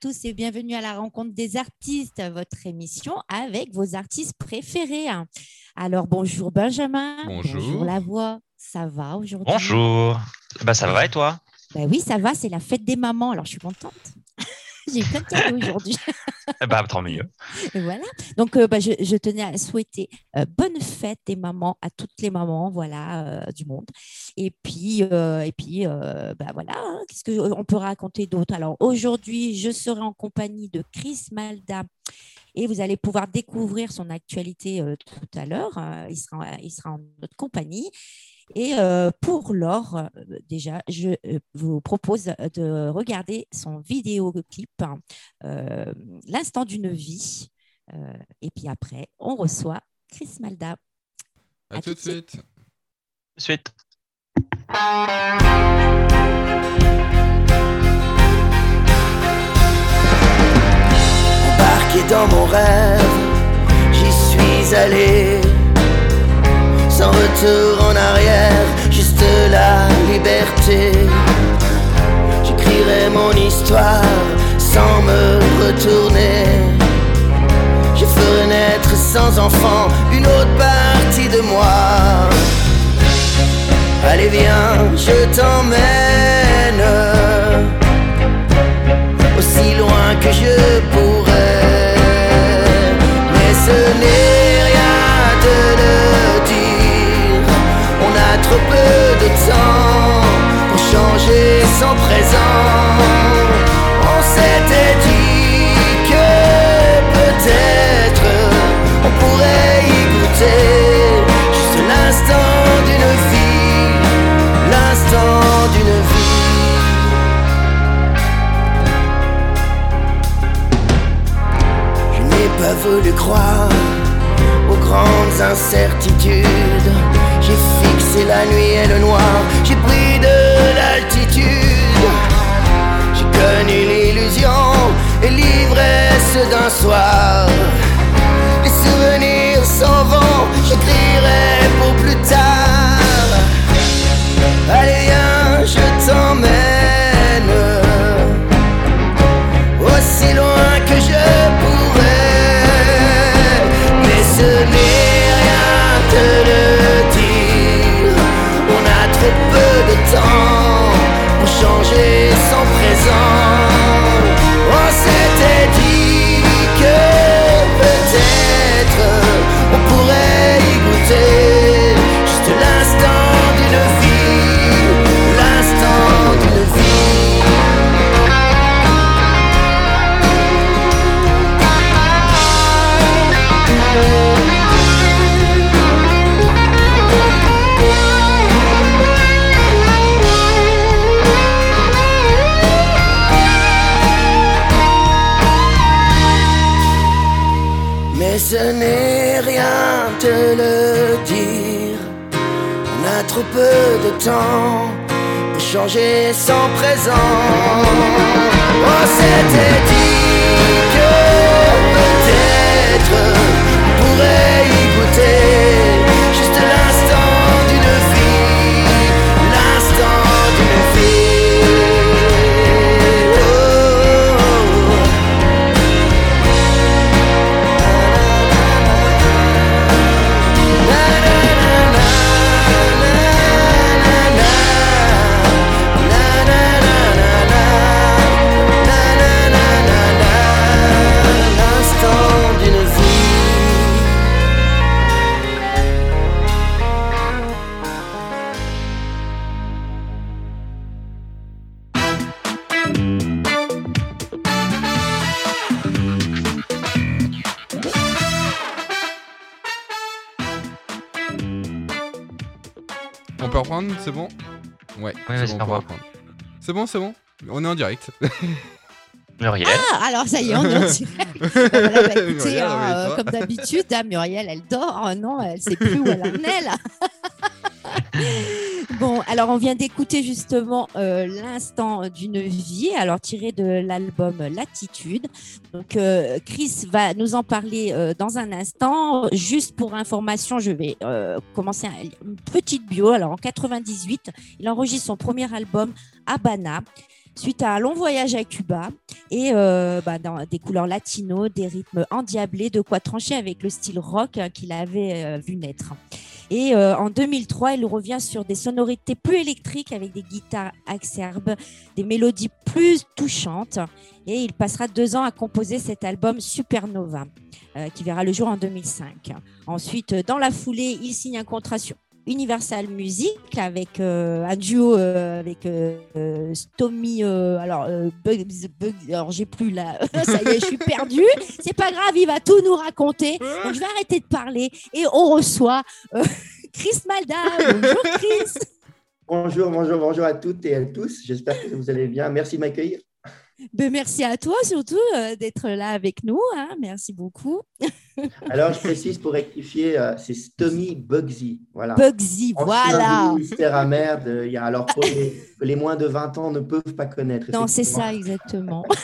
Tous et bienvenue à la rencontre des artistes, votre émission avec vos artistes préférés. Alors bonjour Benjamin. Bonjour. la voix. Ça va aujourd'hui? Bonjour. Bah ça va et toi? Bah Oui, ça va, c'est la fête des mamans, alors je suis contente. J'ai plein de cadeaux aujourd'hui. bah, tant mieux. voilà. Donc, euh, bah, je, tenais à souhaiter euh, bonne fête des mamans à toutes les mamans voilà, euh, du monde. Et puis, et puis bah, voilà, hein, qu'est-ce qu'on peut raconter d'autre? Alors, aujourd'hui, je serai en compagnie de Chris Malda et vous allez pouvoir découvrir son actualité tout à l'heure. il, sera, il sera en notre compagnie. Et euh, pour Laure, euh, déjà, je euh, vous propose de regarder son vidéoclip, L'instant d'une vie. et puis après, on reçoit Chris Malda. À, tout de suite. Suite. Embarqué dans mon rêve, j'y suis allé sans retour en arrière, juste la liberté. J'écrirai mon histoire sans me retourner. Je ferai naître sans enfant une autre partie de moi. Allez viens, je t'emmène aussi loin que je pourrais. Trop peu de temps pour changer son présent. On s'était dit que peut-être on pourrait y goûter juste l'instant d'une vie, l'instant d'une vie. Je n'ai pas voulu croire aux grandes incertitudes fixé la nuit et le noir, j'ai pris de l'altitude. J'ai connu l'illusion et l'ivresse d'un soir. Les souvenirs s'en vont, j'écrirai pour plus tard. Allez, viens, je t'emmène aussi loin que je pourrais. C'est bon Ouais, c'est bon, C'est bon, c'est bon On est en direct. Muriel. Ah, alors ça y est, on est en direct. Hein, euh, comme d'habitude, hein, Muriel, elle dort. Oh non, elle sait plus où elle en est là. bon, alors on vient d'écouter justement euh, l'instant d'une vie, alors tiré de l'album Latitude. Donc euh, Chris va nous en parler euh, dans un instant. Juste pour information, je vais commencer une petite bio. Alors en 98, il enregistre son premier album Habana suite à un long voyage à Cuba et bah, dans des couleurs latino, des rythmes endiablés, de quoi trancher avec le style rock hein, qu'il avait vu naître. Et euh, en 2003, il revient sur des sonorités plus électriques avec des guitares acerbes, des mélodies plus touchantes. Et il passera deux ans à composer cet album Supernova, qui verra le jour en 2005. Ensuite, dans la foulée, il signe un contrat sur Universal Music avec euh, un duo euh, avec euh, Stomy. alors, alors j'ai plus là. Ça y est, je suis perdue. C'est pas grave, il va tout nous raconter. Donc, je vais arrêter de parler et on reçoit Chris Malda. Bonjour, Chris. Bonjour, bonjour, bonjour à toutes et à tous. J'espère que vous allez bien. Merci de m'accueillir. Ben, merci à toi surtout euh, d'être là avec nous. Hein. Merci beaucoup. Alors, je précise pour rectifier, euh, c'est Stomy Bugsy. Voilà. Bugsy, voilà. Mystère à merde. Il y a alors que les, moins de 20 ans ne peuvent pas connaître. Non, c'est ça exactement.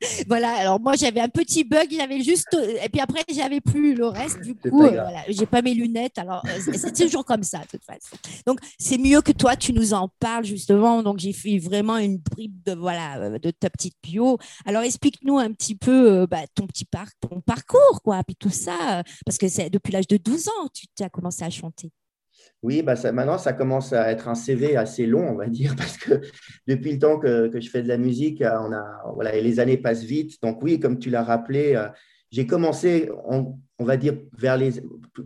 voilà, alors moi j'avais un petit bug, j'avais juste. Et puis après, j'avais plus le reste. Du coup, euh, voilà, j'ai pas mes lunettes. Alors, euh, c'est toujours comme ça, de toute façon. Donc, c'est mieux que toi, tu nous en parles justement. Donc, j'ai fait vraiment une bribe de, voilà, euh, de ta petite bio. Alors, explique-nous un petit peu bah, ton petit ton parcours, quoi, puis tout ça. Parce que c'est depuis l'âge de 12 ans, tu as commencé à chanter. Oui, bah ça, maintenant, ça commence à être un CV assez long, on va dire, parce que depuis le temps que, que je fais de la musique, euh, on a, voilà, et les années passent vite. Donc oui, comme tu l'as rappelé, euh, j'ai commencé, on, on, va dire, vers les,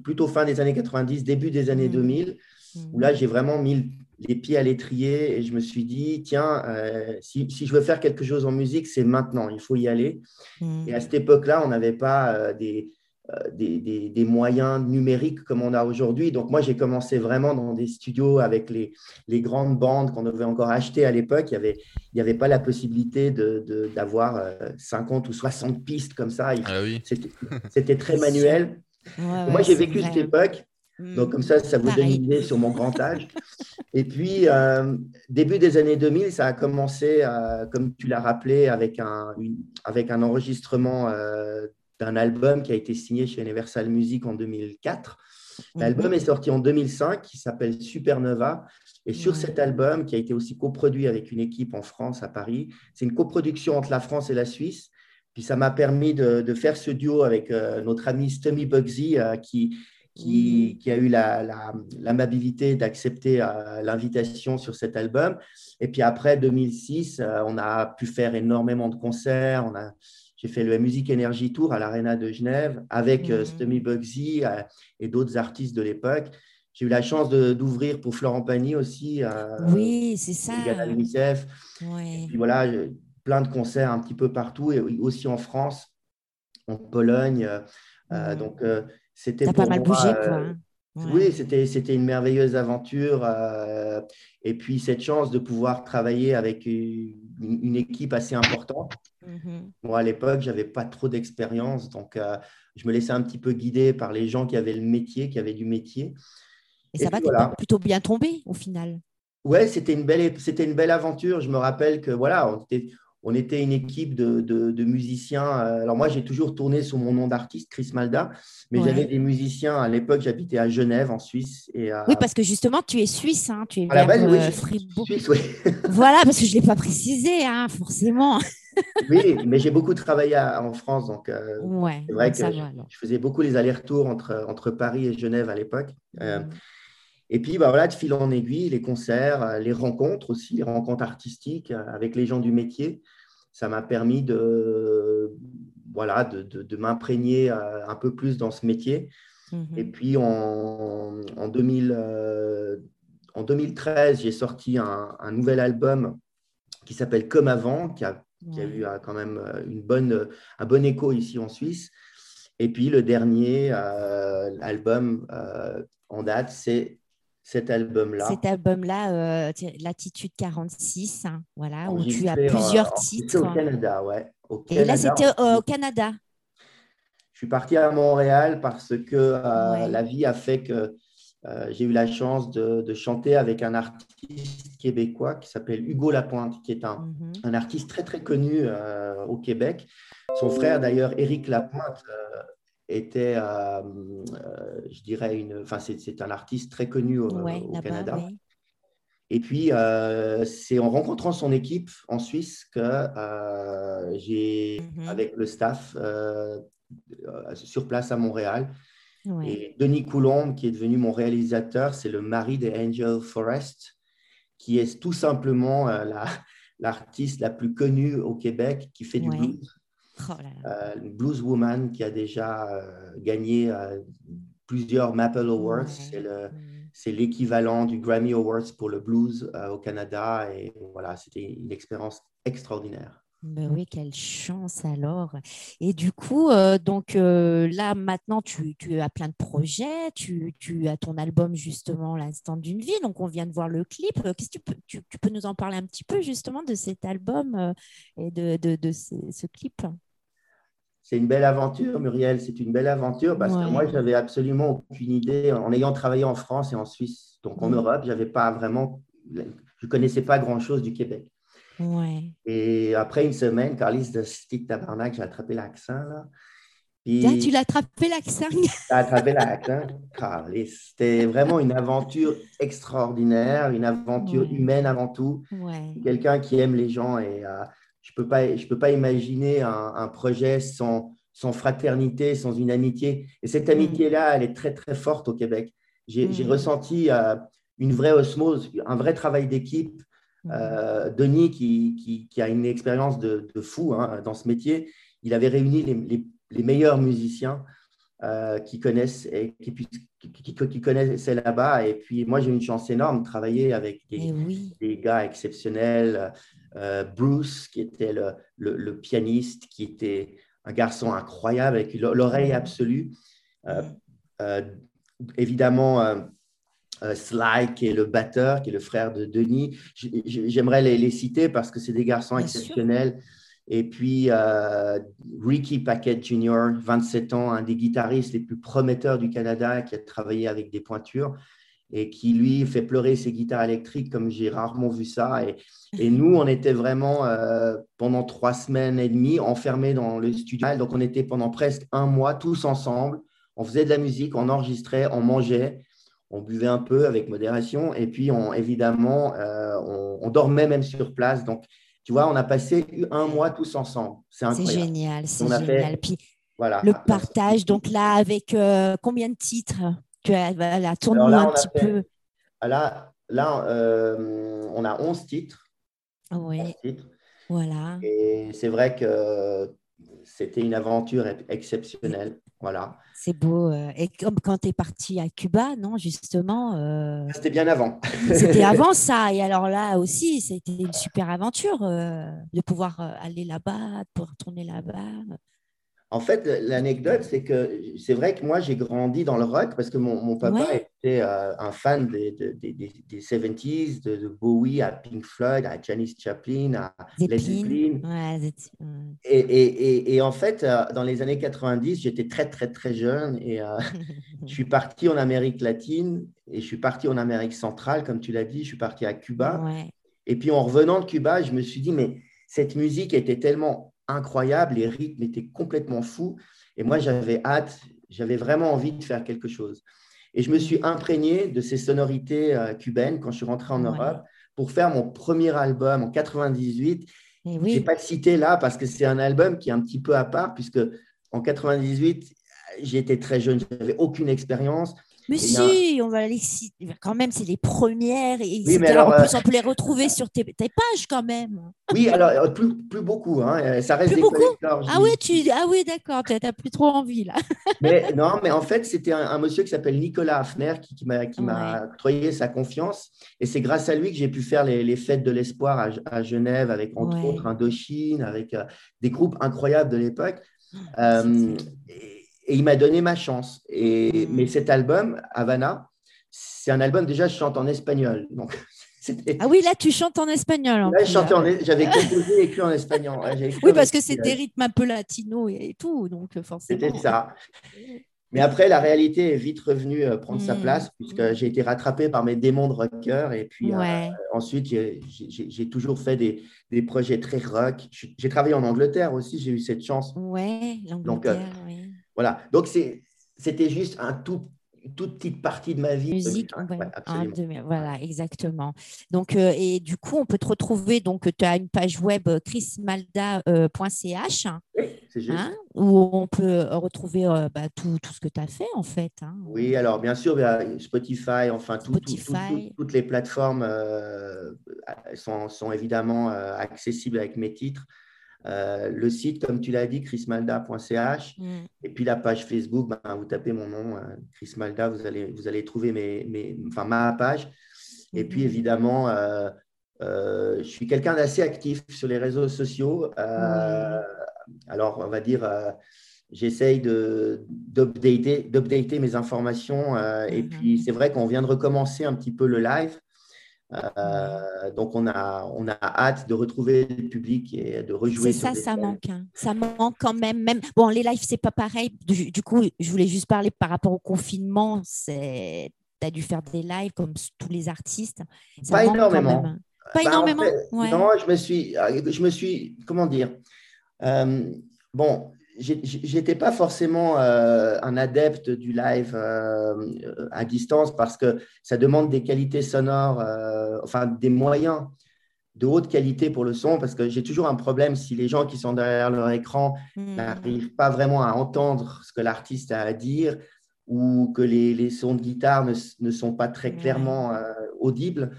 plutôt fin des années 90, début des années 2000, mmh. où là, j'ai vraiment mis les pieds à l'étrier et je me suis dit, tiens, euh, si, si, je veux faire quelque chose en musique, c'est maintenant, il faut y aller. Mmh. Et à cette époque-là, on n'avait pas des euh, des, moyens numériques comme on a aujourd'hui. Donc moi, j'ai commencé vraiment dans des studios avec les, les grandes bandes qu'on devait encore acheter à l'époque. Il n'y avait, il avait pas la possibilité d'avoir de, 50 euh, ou 60 pistes comme ça. Ah oui. C'était très manuel. moi, j'ai vécu cette époque. Hmm. Donc, comme ça, ça vous donne une idée sur mon grand âge. Et puis, euh, début des années 2000, ça a commencé, comme tu l'as rappelé, avec un, avec un enregistrement d'un album qui a été signé chez Universal Music en 2004. Mhm. L'album est sorti en 2005, qui s'appelle Supernova. Et sur cet album, qui a été aussi coproduit avec une équipe en France, à Paris, c'est une coproduction entre la France et la Suisse. Puis ça m'a permis de, faire ce duo avec euh, notre ami Stummy Bugsy, euh, qui, qui, qui, a eu l'amabilité d'accepter euh, l'invitation sur cet album. Et puis après 2006, on a pu faire énormément de concerts. On a, j'ai fait le Music Energy Tour à l'Arena de Genève avec mmh. Stummy Bugsy euh, et d'autres artistes de l'époque. J'ai eu la chance d'ouvrir pour Florent Pagny aussi. Euh, oui, c'est ça. À l'UNICEF. Ouais. Et puis voilà, plein de concerts un petit peu partout et aussi en France, en Pologne. Euh, mmh. Donc, c'était pas mal bougé, quoi. Hein. Oui, c'était une merveilleuse aventure. et puis, cette chance de pouvoir travailler avec une équipe assez importante. Mhm. Moi, à l'époque, je n'avais pas trop d'expérience, donc euh, je me laissais un petit peu guider par les gens qui avaient le métier, qui avaient du métier. Et, ça va, voilà. plutôt bien tombé au final. Ouais, c'était une belle, c'était une belle aventure. Je me rappelle que voilà, on était, on était une équipe de, de, musiciens. Euh, alors moi, j'ai toujours tourné sous mon nom d'artiste, Chris Malda, mais j'avais des musiciens. À l'époque, j'habitais à Genève, en Suisse. Et, Oui, parce que justement, tu es suisse. Hein, tu es à oui, euh, Suisse, oui. voilà, parce que je ne l'ai pas précisé, hein, forcément. oui, mais j'ai beaucoup travaillé en France, donc euh, c'est vrai que je, faisais beaucoup les allers-retours entre, entre Paris et Genève à l'époque. Mmh. Et puis, bah, voilà, de fil en aiguille, les concerts, euh, les rencontres aussi, les rencontres artistiques euh, avec les gens du métier, ça m'a permis de, voilà, de, de, m'imprégner euh, un peu plus dans ce métier. Mhm. Et puis, en, en, 2000, en 2013, j'ai sorti un, un, nouvel album qui s'appelle Comme avant, qui a, qui a eu quand même une bonne, un bon écho ici en Suisse. Et puis, le dernier album en date, c'est cet album-là. Cet album-là, euh, Latitude 46, hein, voilà, où tu as plusieurs titres. Au Canada, ouais. Et là, c'était au Canada. Je suis parti à Montréal parce que euh, la vie a fait que euh, j'ai eu la chance de, chanter avec un artiste québécois qui s'appelle Hugo Lapointe, qui est un, mhm. un artiste très très connu au Québec. Son frère d'ailleurs, Éric Lapointe, était, euh, euh, je dirais, une, enfin, c'est un artiste très connu au, Canada. Et puis, euh, c'est en rencontrant son équipe en Suisse que j'ai, mhm. avec le staff sur place à Montréal, et Denis Coulombe, qui est devenu mon réalisateur, c'est le mari de Angel Forest, qui est tout simplement l'artiste la, plus connue au Québec qui fait du blues. Oh une blues woman qui a déjà gagné plusieurs Maple Awards. C'est le c'est l'équivalent du Grammy Awards pour le blues euh, au Canada. Et voilà, c'était une expérience extraordinaire. Ben oui, quelle chance alors. Et du coup, euh, donc euh, là maintenant, tu, tu, as plein de projets, tu, tu as ton album justement L'instant d'une vie, donc on vient de voir le clip. Qu'est-ce que tu peux, tu, peux nous en parler un petit peu justement de cet album et de, de, de ce clip? C'est une belle aventure, Muriel, c'est une belle aventure parce que moi, j'avais absolument aucune idée, en ayant travaillé en France et en Suisse, donc en mm. Europe, j'avais pas vraiment, je connaissais pas grand-chose du Québec. Ouais. Et après une semaine, Carlis de Stick Tabarnak, j'ai attrapé l'accent. Là. tu l'as attrapé l'accent? J'ai attrapé l'accent, Carlis. C'était vraiment une aventure extraordinaire, une aventure humaine avant tout. Quelqu'un qui aime les gens et euh, je ne peux, pas, je peux pas imaginer un, projet sans, sans, fraternité, sans une amitié. Et cette mm. amitié-là, elle est très, très forte au Québec. J'ai mm. ressenti euh, une vraie osmose, un vrai travail d'équipe. Mm. Euh, Denis, qui, qui, a une expérience de, de fou hein, dans ce métier, il avait réuni les, les, meilleurs musiciens euh, qui connaissent et qui, qui, qui connaissaient là-bas. Et puis moi, j'ai eu une chance énorme de travailler avec des, eh des gars exceptionnels. Euh, Bruce, qui était le, le, pianiste, qui était un garçon incroyable avec l'oreille absolue. Euh, euh, évidemment, Sly, qui est le batteur, qui est le frère de Denis. J'aimerais les, citer parce que c'est des garçons exceptionnels. Et puis, Ricky Paquette Jr., 27 ans, un des guitaristes les plus prometteurs du Canada, qui a travaillé avec des pointures et qui, lui, fait pleurer ses guitares électriques comme j'ai rarement vu ça. Et, et nous, on était vraiment euh, pendant trois semaines et demie enfermés dans le studio. Donc, on était pendant presque un mois tous ensemble. On faisait de la musique, on enregistrait, on mangeait, on buvait un peu avec modération. Et puis, on, évidemment, euh, on, dormait même sur place. Donc, tu vois, on a passé un mois tous ensemble. C'est génial, c'est génial. puis, voilà. le partage, donc là, avec euh, combien de titres tu as, voilà, tourne un petit peu. Là, là on a 11 titres. Oui. Voilà. Et c'est vrai que c'était une aventure exceptionnelle. Voilà. C'est beau. Euh, et comme quand tu es parti à Cuba, non, justement. Euh, c'était bien avant. c'était avant ça. Et alors là aussi, c'était une super aventure euh, de pouvoir aller là-bas, de pouvoir tourner là-bas. En fait, l'anecdote, c'est que c'est vrai que moi, j'ai grandi dans le rock parce que mon, papa était euh, un fan des, des, 70s, de, Bowie à Pink Floyd, à Janis Chaplin, à Led Zeppelin. et, et, et, en fait, euh, dans les années 90, j'étais très, très, très jeune et euh, je suis parti en Amérique latine et je suis parti en Amérique centrale, comme tu l'as dit, je suis parti à Cuba. Et puis en revenant de Cuba, je me suis dit, mais cette musique était tellement incroyable, les rythmes étaient complètement fous. Et moi, j'avais hâte, j'avais vraiment envie de faire quelque chose. Et je me suis imprégné de ces sonorités euh, cubaines quand je suis rentré en Europe pour faire mon premier album en 98. Je n'ai pas cité là parce que c'est un album qui est un petit peu à part, puisque en 98, j'étais très jeune, je n'avais aucune expérience. Mais si, on va les quand même, c'est les premières. Et oui, mais alors, en plus, euh, on peut les retrouver sur tes, pages quand même. Oui, alors euh, plus, plus beaucoup. Hein. Euh, ça reste plus beaucoup? Ah oui, tu... ah oui d'accord, tu n'as plus trop envie là. mais non, mais en fait, c'était un, monsieur qui s'appelle Nicolas Hafner qui, qui m'a octroyé sa confiance. Et c'est grâce à lui que j'ai pu faire les, les fêtes de l'espoir à, à, Genève, avec entre autres Indochine, avec des groupes incroyables de l'époque. Ah, et il m'a donné ma chance. Et, mm. Mais cet album, Havana, c'est un album, déjà, je chante en espagnol. Donc, ah oui, là, tu chantes en espagnol. j'avais composé et écrit en espagnol. oui, parce que c'est des rythmes un peu latino et, tout, donc forcément. C'était ça. Mais après, la réalité est vite revenue euh, prendre sa mm. place, puisque j'ai été rattrapé par mes démons de rocker. Et puis euh, ensuite, j'ai toujours fait des, des, projets très rock. J'ai travaillé en Angleterre aussi, j'ai eu cette chance. Ouais, l'Angleterre, oui. Voilà. Donc, c'était juste un tout, toute petite partie de ma vie. Musique, voilà, exactement. Donc, euh, et du coup, on peut te retrouver. Donc, tu as une page web euh, chrismalda.ch hein, où on peut retrouver euh, bah, tout, tout, ce que tu as fait, en fait. Hein. Oui, alors bien sûr, Spotify, enfin, toutes les plateformes sont, sont, évidemment accessibles avec mes titres. Euh, le site, comme tu l'as dit, chrismalda.ch. Mm. Et puis la page Facebook, ben, vous tapez mon nom, euh, Chris Malda, vous allez, vous allez trouver mes, mes, enfin, ma page. Et puis mm-hmm. évidemment, euh, je suis quelqu'un d'assez actif sur les réseaux sociaux. Alors, on va dire, j'essaye d'updater mes informations. Et mm-hmm. puis, c'est vrai qu'on vient de recommencer un petit peu le live. Euh, donc, on a, on a hâte de retrouver le public et de rejouer. C'est ça, ça manque. Hein. Ça manque quand même. même... Bon, les lives, c'est pas pareil. Du, coup, je voulais juste parler par rapport au confinement. Tu as dû faire des lives comme tous les artistes. pas énormément. Pas bah, énormément. Non, je me suis, je me suis, comment dire. Euh, bon, j'étais pas forcément euh, un adepte du live euh, à distance parce que ça demande des qualités sonores, euh, enfin des moyens de haute qualité pour le son parce que j'ai toujours un problème si les gens qui sont derrière leur écran hmm. n'arrivent pas vraiment à entendre ce que l'artiste a à dire ou que les, les sons de guitare ne, ne, sont pas très clairement audibles,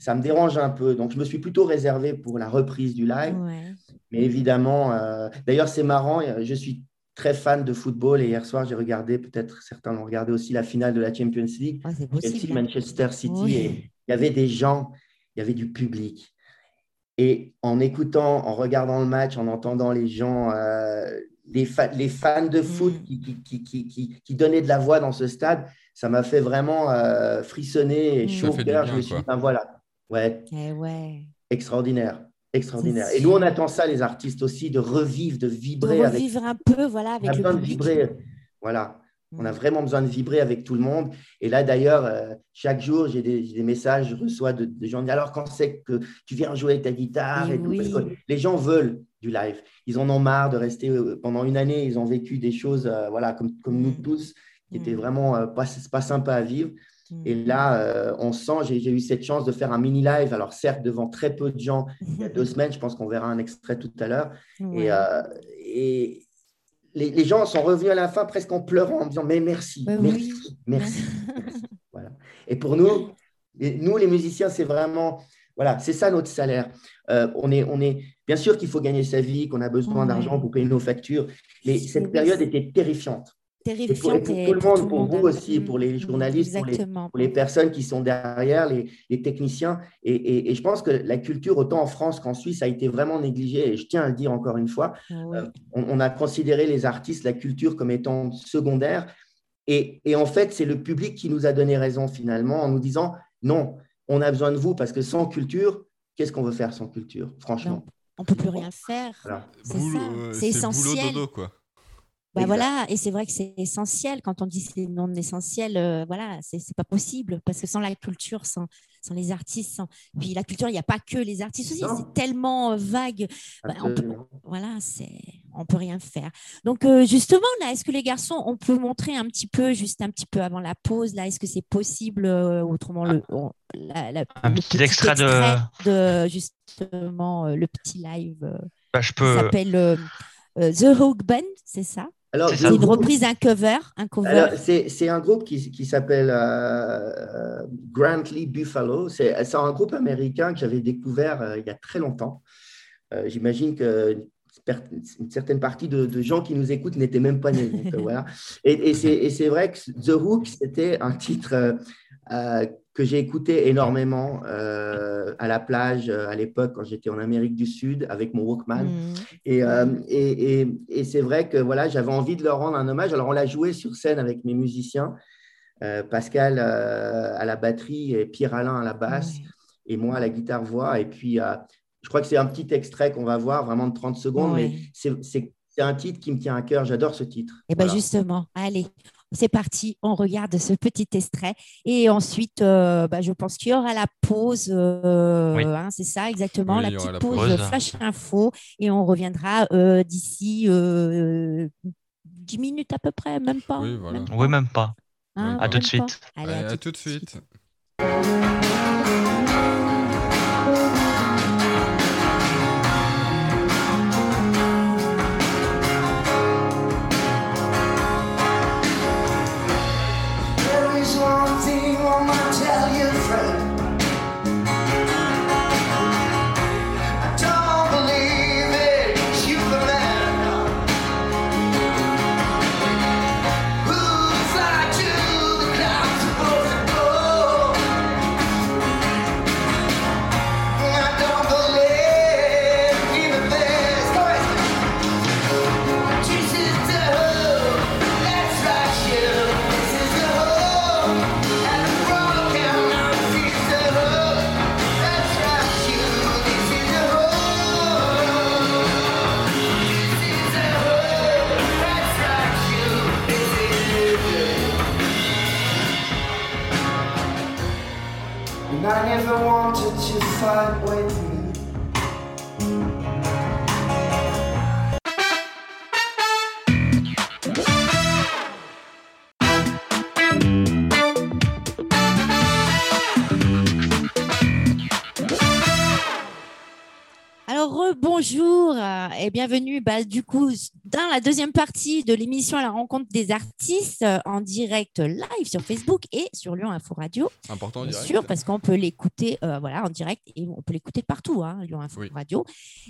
ça me dérange un peu. Donc je me suis plutôt réservé pour la reprise du live. Mais évidemment, euh, d'ailleurs, c'est marrant, je suis très fan de football et hier soir, j'ai regardé, peut-être certains l'ont regardé aussi, la finale de la Champions League, ah, Manchester City, et il y avait des gens, il y avait du public. Et en écoutant, en regardant le match, en entendant les gens, euh, les, les, fans de foot mm. qui, qui, qui, qui, donnaient de la voix dans ce stade, ça m'a fait vraiment euh, frissonner et mm. chaud au cœur. Je me suis dit, ben voilà, ouais, eh ouais. extraordinaire. Extraordinaire. Et nous, on attend ça, les artistes aussi, de revivre, de vibrer. De revivre un peu, voilà, avec on a besoin De vibrer. Voilà. On a mm. vraiment besoin de vibrer avec tout le monde. Et là, d'ailleurs, euh, chaque jour, j'ai des, messages, je reçois de, gens qui alors quand c'est que tu viens jouer avec ta guitare et, tout, les gens veulent du live. Ils en ont marre de rester euh, pendant une année. Ils ont vécu des choses, euh, voilà, comme, comme nous mm. tous, qui étaient mm. vraiment pas, pas sympas à vivre. Et là, euh, on sent, j'ai eu cette chance de faire un mini live, alors certes devant très peu de gens, il y a deux semaines, je pense qu'on verra un extrait tout à l'heure. Et, euh, et les, gens sont revenus à la fin presque en pleurant, en disant Mais merci, bah merci, merci, Voilà. Et pour nous, nous les musiciens, c'est vraiment, voilà, c'est ça notre salaire. Euh, on, est, on est, bien sûr qu'il faut gagner sa vie, qu'on a besoin d'argent pour payer nos factures, mais cette période était terrifiante terrifiant. Pour, tout le monde, pour vous aussi, pour les journalistes, pour les, personnes qui sont derrière, les, techniciens. Et, je pense que la culture, autant en France qu'en Suisse, a été vraiment négligée. Et je tiens à le dire encore une fois, ah euh, on, a considéré les artistes, la culture comme étant secondaire. Et, en fait, c'est le public qui nous a donné raison finalement en nous disant, non, on a besoin de vous parce que sans culture, qu'est-ce qu'on veut faire sans culture, franchement? On ne peut plus rien faire. C'est euh, essentiel. Dodo, quoi. Bah voilà, et c'est vrai que c'est essentiel. Quand on dit c'est non essentiel, euh, voilà, c'est pas possible parce que sans la culture, sans, sans les artistes, sans... puis la culture, il n'y a pas que les artistes aussi. C'est tellement euh, vague. Bah, on peut, voilà, c'est on peut rien faire. Donc euh, justement là, est-ce que les garçons, on peut montrer un petit peu, juste un petit peu avant la pause là, est-ce que c'est possible autrement le, un petit, extrait, de... justement le petit live. Bah, je peux. s'appelle The Hook Band, c'est ça? C'est une reprise, un cover, un cover. C'est un groupe qui, qui s'appelle euh, Grantley Buffalo. C'est un groupe américain que j'avais découvert euh, il y a très longtemps. Euh, j'imagine que une certaine partie de, gens qui nous écoutent n'étaient même pas nés. voilà. Et, et c'est vrai que The Hook, c'était un titre que j'ai écouté énormément euh, à la plage euh, à l'époque quand j'étais en Amérique du Sud avec mon Walkman. Mmh. Euh, et, et, et, c'est vrai que voilà, j'avais envie de leur rendre un hommage. Alors on l'a joué sur scène avec mes musiciens, Pascal à la batterie et Pierre Alain à la basse et moi à la guitare voix. Et puis je crois que c'est un petit extrait qu'on va voir, vraiment de 30 secondes, mais c'est un titre qui me tient à cœur. J'adore ce titre. Et bien justement, allez, c'est parti, on regarde ce petit extrait. Et ensuite, euh, bah, je pense qu'il y aura la pause, euh, hein, c'est ça exactement, la petite pause, flash info. Et on reviendra euh, d'ici 10 minutes à peu près, même pas. Oui, même pas. Hein, à tout de suite. Allez, à, tout de suite. Bienvenue. Bah, du coup dans la deuxième partie de l'émission à la rencontre des artistes euh, en direct live sur Facebook et sur Lyon Info Radio. Important Bien sûr, parce qu'on peut l'écouter euh, voilà, en direct et on peut l'écouter partout, hein, Lyon Info Radio.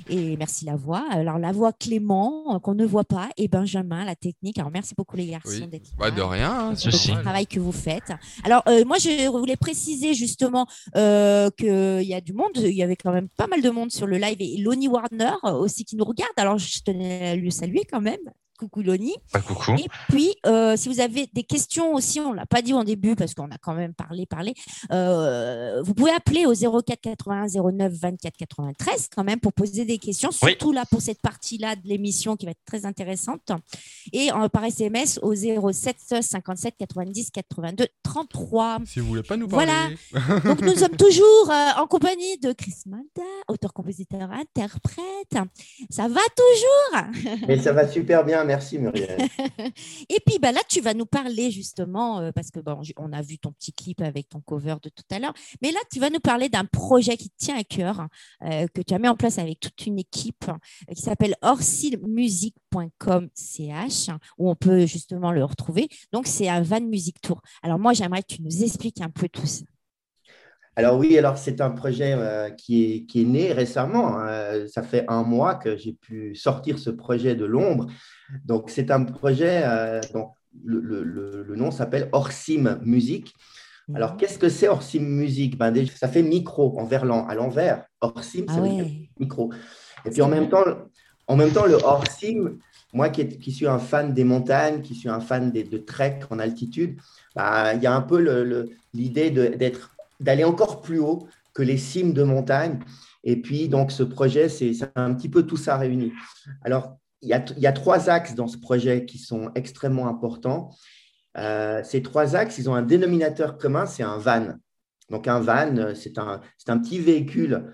Et merci la voix. Alors la voix Clément, euh, qu'on ne voit pas, et Benjamin, la technique. Alors merci beaucoup les garçons d'être bah, De rien, hein, c'est le travail que vous faites. Alors moi, je voulais préciser justement qu'il y a du monde, il y avait quand même pas mal de monde sur le live et Lonnie Warner aussi qui nous regarde. Alors je tenais à lui saluer quand même. time Coucou Loni. Ah, coucou. Et puis, euh, si vous avez des questions aussi, on ne l'a pas dit au début parce qu'on a quand même parlé, parlé. Euh, vous pouvez appeler au 04 81 09 24 93 quand même pour poser des questions, surtout là pour cette partie-là de l'émission qui va être très intéressante. Et par SMS au 07 57 90 82 33. Si vous voulez pas nous parler. Voilà. Donc nous sommes toujours euh, en compagnie de Chris Malda, auteur, compositeur, interprète. Ça va toujours? Mais ça va super bien merci Muriel. et puis bah, là, tu vas nous parler justement, euh, parce que bon, on a vu ton petit clip avec ton cover de tout à l'heure, mais là, tu vas nous parler d'un projet qui te tient à cœur, euh, que tu as mis en place avec toute une équipe euh, qui s'appelle orsilmusic.com.ch, où on peut justement le retrouver. Donc, c'est un Van Music Tour. Alors moi, j'aimerais que tu nous expliques un peu tout ça. Alors oui, alors c'est un projet qui, est, qui, est, né récemment. Hein. ça fait un mois que j'ai pu sortir ce projet de l'ombre donc, c'est un projet, euh, donc, le, nom s'appelle Orsim Music. Alors, mhm. qu'est-ce que c'est Orsim Music? Ben, Ça fait micro en verlan, à l'envers. Orsim, ça ah veut dire micro. Et puis en même, temps, en même temps, le Orsim, moi qui, qui, suis un fan des montagnes, qui suis un fan des, de trek en altitude, ben, il y a un peu l'idée d'aller encore plus haut que les cimes de montagne. Et puis, donc, ce projet, c'est un petit peu tout ça réuni. Alors, il y, a, trois axes dans ce projet qui sont extrêmement importants. Euh, ces trois axes, ils ont un dénominateur commun, c'est un van. Donc un van, c'est un, un, petit véhicule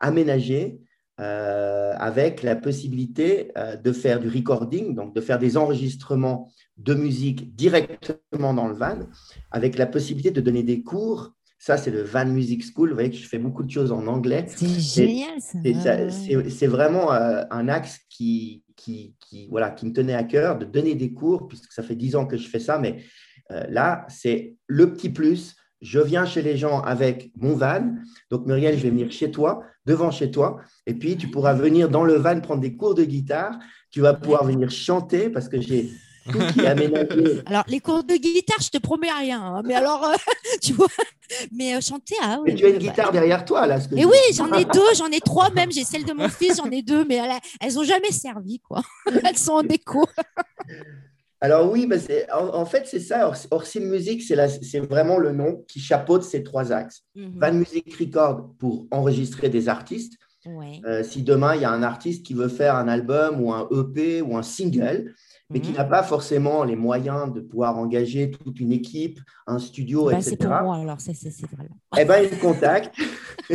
aménagé euh, avec la possibilité euh, de faire du recording, donc de faire des enregistrements de musique directement dans le van, avec la possibilité de donner des cours. Ça, c'est le Van Music School. Vous voyez que je fais beaucoup de choses en anglais. C'est génial, ça. C'est vraiment un axe qui, qui, voilà, qui me tenait à cœur de donner des cours, puisque ça fait dix ans que je fais ça, mais euh, là, c'est le petit plus. Je viens chez les gens avec mon van. Donc, Muriel, je vais venir chez toi, devant chez toi. Et puis, tu pourras venir dans le van prendre des cours de guitare. Tu vas pouvoir venir chanter parce que j'ai alors, les cours de guitare, je te promets rien. Hein. mais alors, euh, tu vois, mais euh, chanter, ah oui. Mais tu as une guitare derrière toi, là. et oui, j'en ai deux, j'en ai trois même. J'ai celle de mon fils, j'en ai deux, mais elles, n'ont jamais servi, quoi. elles sont en déco. Alors oui, bah en, fait, c'est ça. Orsim Music, c'est vraiment le nom qui chapeaute ces trois axes. Mhm. Van Music Record pour enregistrer des artistes. Euh, si demain, il y a un artiste qui veut faire un album ou un EP ou un single, mais qui mhm. n'a pas forcément les moyens de pouvoir engager toute une équipe, un studio, bah, etc. C'est pour moi, alors c'est vrai. Eh bien, il me contacte.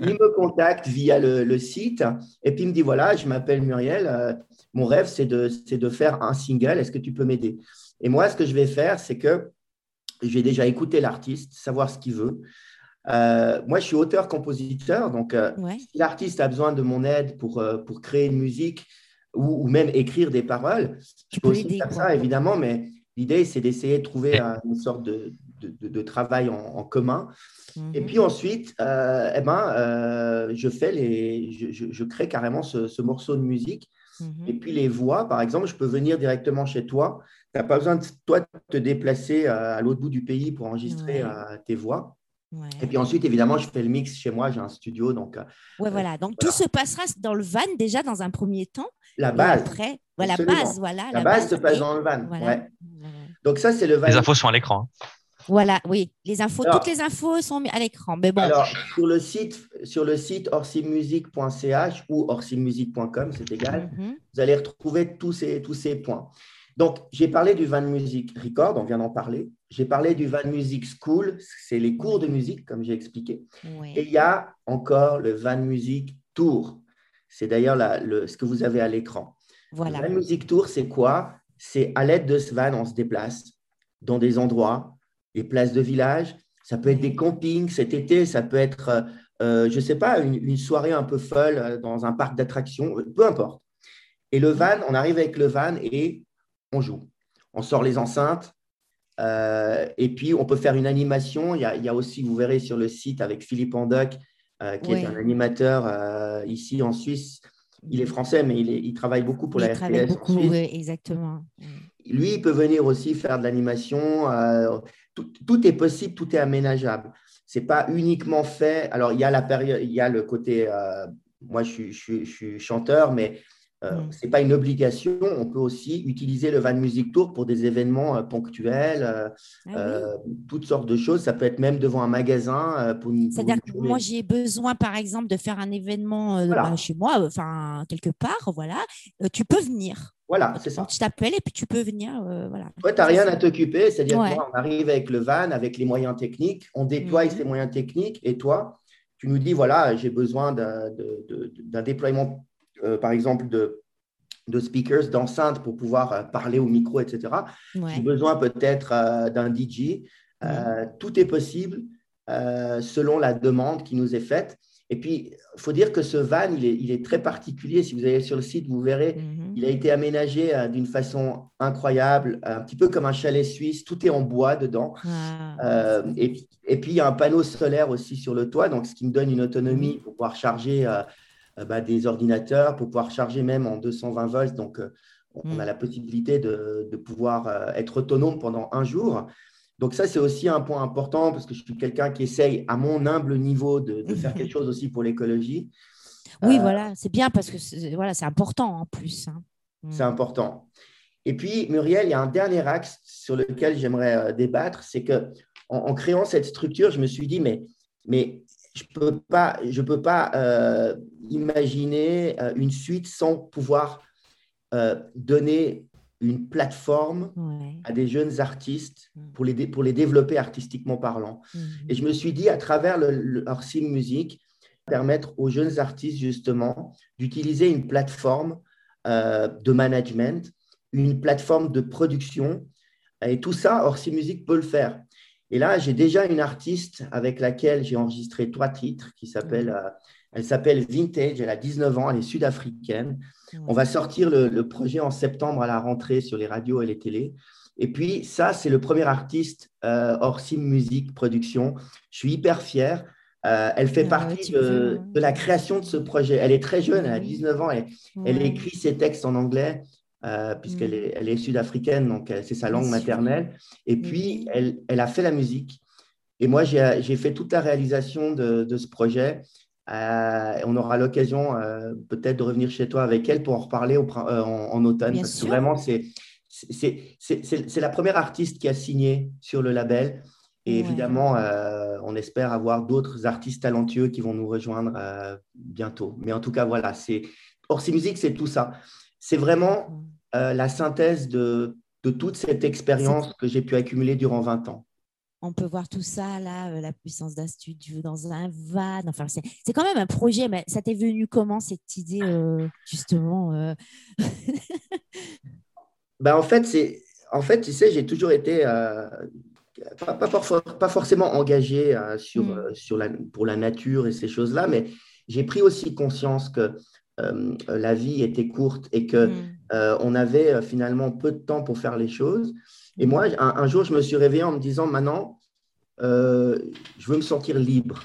il me contacte via le, site et puis il me dit voilà, je m'appelle Muriel, euh, mon rêve, c'est de, de faire un single, est-ce que tu peux m'aider? Et moi, ce que je vais faire, c'est que je vais déjà écouter l'artiste, savoir ce qu'il veut. Euh, moi, je suis auteur-compositeur, donc euh, si l'artiste a besoin de mon aide pour, euh, pour créer une musique ou, même écrire des paroles, je peux aussi faire ça, évidemment, mais l'idée, c'est d'essayer de trouver une sorte de, de, travail en, commun. Et mhm. puis ensuite, eh ben, je, fais les, je, je crée carrément ce, ce, morceau de musique. Et mhm. puis les voix, par exemple, je peux venir directement chez toi. Tu n'as pas besoin de toi de te déplacer à, l'autre bout du pays pour enregistrer tes voix. Et puis ensuite, évidemment, je fais le mix chez moi, j'ai un studio. Donc, euh, ouais, voilà. Donc tout se passera dans le van déjà dans un premier temps. La base. Après, voilà, base, voilà. La, base, se passe dans le van. Ouais. Donc ça, c'est le van. Les infos sont à l'écran. Voilà, oui, les infos, toutes les infos sont à l'écran. Mais bon. Alors, sur le site, sur le site orsimusique.ch ou orsimusique.com, c'est égal, mhm. vous allez retrouver tous ces, tous ces points. Donc, j'ai parlé du Van Music Record, on vient d'en parler. J'ai parlé du Van Music School, c'est les cours de musique, comme j'ai expliqué. Et il y a encore le Van Music Tour. C'est d'ailleurs ce que vous avez à l'écran. Voilà. Le Van Music Tour, c'est quoi? C'est à l'aide de ce van, on se déplace dans des endroits, des places de village. Ça peut être des campings cet été, ça peut être, euh, je ne sais pas, une, une, soirée un peu folle euh, dans un parc d'attractions, peu importe. Et le van, on arrive avec le van et on joue. On sort les enceintes. Euh, et puis, on peut faire une animation. Il y, a, aussi, vous verrez sur le site avec Philippe Andoc, euh, qui est un animateur euh, ici en Suisse. Il est français, mais il, travaille beaucoup pour la RTS. Beaucoup, oui, exactement. Lui, il peut venir aussi faire de l'animation. Tout, est possible, tout est aménageable. C'est pas uniquement fait. Alors, il y a la période, il y a le côté. moi, je suis chanteur, mais euh, mm. Ce n'est pas une obligation. On peut aussi utiliser le Van Music Tour pour des événements euh, ponctuels, euh, ah toutes sortes de choses. Ça peut être même devant un magasin. C'est-à-dire que moi, j'ai besoin, par exemple, de faire un événement bah, chez moi, enfin, quelque part, voilà. tu peux venir. Voilà, c'est ça. Tu t'appelles et puis tu peux venir. voilà. Toi, tu n'as rien à t'occuper. C'est-à-dire qu'on arrive avec le van, avec les moyens techniques, on déploie mm-hmm. ces moyens techniques et toi, tu nous dis voilà, j'ai besoin d'un déploiement euh, par exemple, de, de speakers, d'enceintes pour pouvoir euh, parler au micro, etc. J'ai besoin peut-être euh, d'un DJ. Tout est possible selon la demande qui nous est faite. Et puis, il faut dire que ce van, il est, il est, très particulier. Si vous allez sur le site, vous verrez, mhm. il a été aménagé d'une façon incroyable, un petit peu comme un chalet suisse. Tout est en bois dedans. Ah. et, et, puis, il y a un panneau solaire aussi sur le toit, donc ce qui me donne une autonomie pour pouvoir charger euh, bah, des ordinateurs pour pouvoir charger même en 220 volts. Donc, euh, on a mm. la possibilité de, de, pouvoir euh, être autonome pendant un jour. Donc ça, c'est aussi un point important parce que je suis quelqu'un qui essaye, à mon humble niveau, de, de faire quelque chose aussi pour l'écologie. Oui, voilà, c'est bien parce que c'est, voilà, c'est important en plus. Hein. Mm. C'est important. Et puis, Muriel, il y a un dernier axe sur lequel j'aimerais débattre, c'est que en, créant cette structure, je me suis dit, mais, mais je ne peux pas, je peux pas euh, imaginer euh, une suite sans pouvoir euh, donner une plateforme à des jeunes artistes mm. pour les, pour les développer artistiquement parlant. Mm. Et je me suis dit, à travers le, le Music, permettre aux jeunes artistes justement d'utiliser une plateforme de management, une plateforme de production. Et tout ça, Orsi Music peut le faire. Et là, j'ai déjà une artiste avec laquelle j'ai enregistré trois titres qui s'appelle, euh, elle s'appelle Vintage, elle a 19 ans, elle est sud-africaine. On va sortir le, projet en septembre à la rentrée sur les radios et les télés. Et puis, ça, c'est le premier artiste euh, Orsim Music Production. Je suis hyper fier. Euh, elle fait ah partie de, la création de ce projet. Elle est très jeune, elle a 19 ans, et elle écrit ses textes en anglais. Euh, puisqu'elle mm. est, elle est sud-africaine, donc euh, c'est sa langue maternelle. Et puis, mm. elle, elle, a fait la musique. Et moi, j'ai fait toute la réalisation de, de ce projet. Euh, on aura l'occasion peut-être de revenir chez toi avec elle pour en reparler en, automne. parce que vraiment, c'est la première artiste qui a signé sur le label. Et évidemment, on espère avoir d'autres artistes talentueux qui vont nous rejoindre bientôt. Mais en tout cas, voilà, c'est Orsi Musique, c'est tout ça. C'est vraiment mm. Euh, la synthèse de, toute cette expérience que j'ai pu accumuler durant 20 ans. On peut voir tout ça, là, euh, la puissance d'un studio dans un van. Enfin, c'est quand même un projet, mais ça t'est venu comment cette idée, euh, justement ben, en, fait, en fait, tu sais, j'ai toujours été pas, pas, forcément engagé sur, mm. sur la, pour la nature et ces choses-là, mais j'ai pris aussi conscience que la vie était courte et que mm. on avait finalement peu de temps pour faire les choses. Et moi, un, jour, je me suis réveillé en me disant, maintenant, je veux me sentir libre.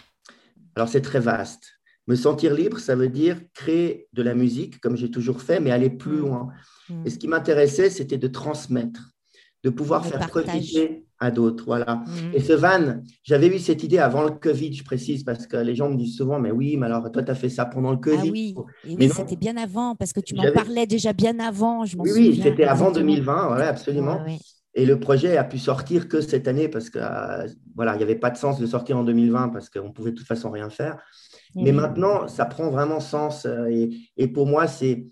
Alors, c'est très vaste. Me sentir libre, ça veut dire créer de la musique, comme j'ai toujours fait, mais aller plus mm. loin. Mm. Et ce qui m'intéressait, c'était de transmettre, de pouvoir faire profiter à d'autres. Voilà. Mm. Et ce van, j'avais eu cette idée avant le Covid, je précise, parce que les gens me disent souvent, mais oui, mais alors toi, tu as fait ça pendant le Covid. Ah oui, mais c'était bien avant, parce que tu m'en parlais déjà bien avant. Je oui, oui, c'était avant 2020, voilà, absolument. Et le projet a pu sortir que cette année parce que euh, voilà, il n'y avait pas de sens de sortir en 2020 parce qu'on pouvait de toute façon rien faire. Mais maintenant, ça prend vraiment sens. Euh, et, pour moi, c'est